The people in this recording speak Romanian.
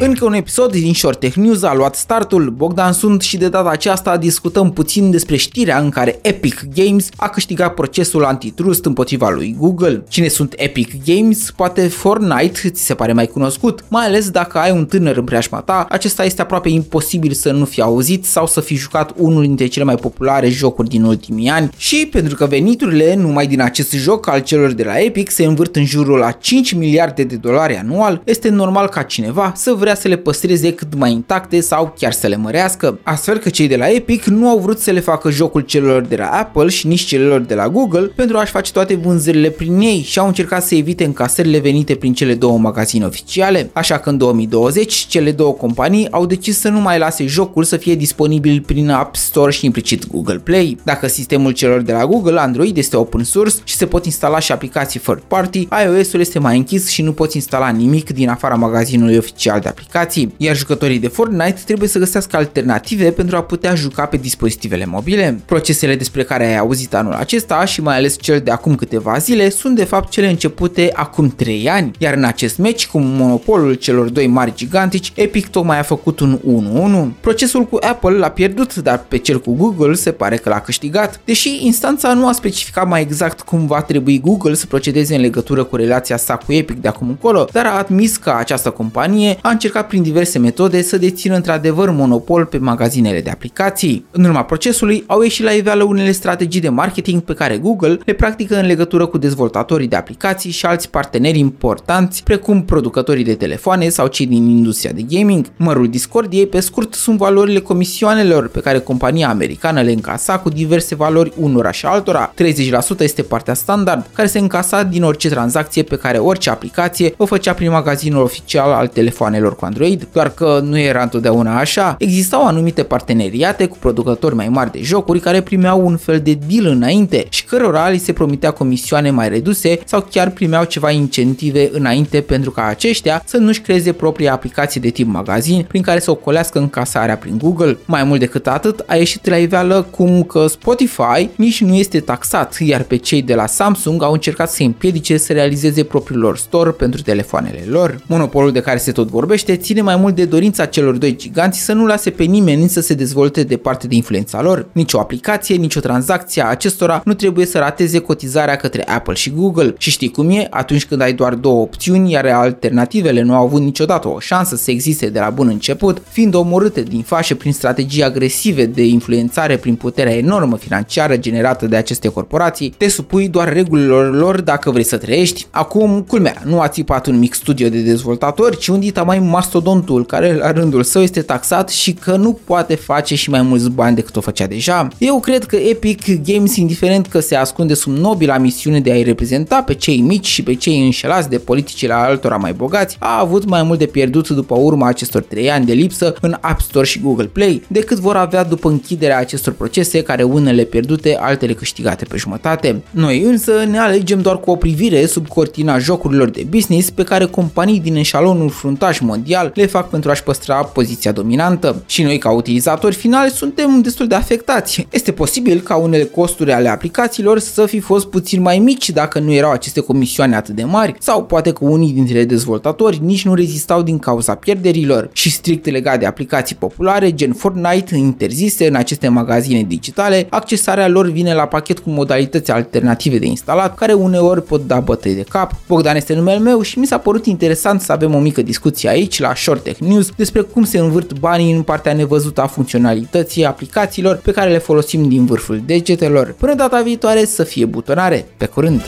Încă un episod din Short Tech News a luat startul. Bogdan sunt și de data aceasta discutăm puțin despre știrea în care Epic Games a câștigat procesul antitrust împotriva lui Google. Cine sunt Epic Games? Poate Fortnite ți se pare mai cunoscut, mai ales dacă ai un tânăr în preajma ta, acesta este aproape imposibil să nu fi auzit sau să fi jucat unul dintre cele mai populare jocuri din ultimii ani și pentru că veniturile numai din acest joc al celor de la Epic se învârt în jurul la 5 miliarde de dolari anual, este normal ca cineva să vrea să le păstreze cât mai intacte sau chiar să le mărească. Astfel că cei de la Epic nu au vrut să le facă jocul celor de la Apple și nici celor de la Google pentru a-și face toate vânzările prin ei și au încercat să evite încasările venite prin cele două magazine oficiale. Așa că în 2020 cele două companii au decis să nu mai lase jocul să fie disponibil prin App Store și implicit Google Play. Dacă sistemul celor de la Google Android este open source și se pot instala și aplicații third party, iOS-ul este mai închis și nu poți instala nimic din afara magazinului oficial de aplicații, iar jucătorii de Fortnite trebuie să găsească alternative pentru a putea juca pe dispozitivele mobile. Procesele despre care ai auzit anul acesta și mai ales cel de acum câteva zile sunt de fapt cele începute acum 3 ani, iar în acest meci cu monopolul celor doi mari gigantici, Epic tocmai a făcut un 1-1. Procesul cu Apple l-a pierdut, dar pe cel cu Google se pare că l-a câștigat, deși instanța nu a specificat mai exact cum va trebui Google să procedeze în legătură cu relația sa cu Epic de acum încolo, dar a admis că această companie a încercat prin diverse metode să dețină într-adevăr monopol pe magazinele de aplicații. În urma procesului au ieșit la iveală unele strategii de marketing pe care Google le practică în legătură cu dezvoltatorii de aplicații și alți parteneri importanți, precum producătorii de telefoane sau cei din industria de gaming. Mărul discordiei, pe scurt, sunt valorile comisioanelor pe care compania americană le încasa cu diverse valori unora și altora. 30% este partea standard, care se încasa din orice tranzacție pe care orice aplicație o făcea prin magazinul oficial al telefoanelor cu Android, doar că nu era întotdeauna așa. Existau anumite parteneriate cu producători mai mari de jocuri care primeau un fel de deal înainte și cărora li se promitea comisioane mai reduse sau chiar primeau ceva incentive înainte pentru ca aceștia să nu-și creeze propria aplicație de tip magazin prin care să ocolească încasarea prin Google. Mai mult decât atât, a ieșit la iveală cum că Spotify nici nu este taxat, iar pe cei de la Samsung au încercat să împiedice să realizeze propriul lor store pentru telefoanele lor. Monopolul de care se tot vorbește ține mai mult de dorința celor doi giganți să nu lase pe nimeni să se dezvolte de parte de influența lor. Nici o aplicație, nici o tranzacție a acestora nu trebuie să rateze cotizarea către Apple și Google. Și știi cum e? Atunci când ai doar două opțiuni, iar alternativele nu au avut niciodată o șansă să existe de la bun început, fiind omorâte din fașă prin strategii agresive de influențare prin puterea enormă financiară generată de aceste corporații, te supui doar regulilor lor dacă vrei să trăiești. Acum, culmea, nu a țipat un mic studio de dezvoltatori, ci un dita mai mastodontul care la rândul său este taxat și că nu poate face și mai mulți bani decât o făcea deja. Eu cred că Epic Games, indiferent că se ascunde sub nobila misiune de a-i reprezenta pe cei mici și pe cei înșelați de politicile altora mai bogați, a avut mai mult de pierdut după urma acestor 3 ani de lipsă în App Store și Google Play, decât vor avea după închiderea acestor procese care unele pierdute, altele câștigate pe jumătate. Noi însă ne alegem doar cu o privire sub cortina jocurilor de business pe care companii din eșalonul fruntaș mondial le fac pentru a-și păstra poziția dominantă. Și noi ca utilizatori finali suntem destul de afectați. Este posibil ca unele costuri ale aplicațiilor să fi fost puțin mai mici dacă nu erau aceste comisioane atât de mari sau poate că unii dintre dezvoltatori nici nu rezistau din cauza pierderilor și strict legat de aplicații populare gen Fortnite interzise în aceste magazine digitale, accesarea lor vine la pachet cu modalități alternative de instalat care uneori pot da bătăi de cap. Bogdan este numele meu și mi s-a părut interesant să avem o mică discuție aici la Short Tech News despre cum se învârt banii în partea nevăzută a funcționalității aplicațiilor pe care le folosim din vârful degetelor. Până data viitoare să fie butonare. Pe curând!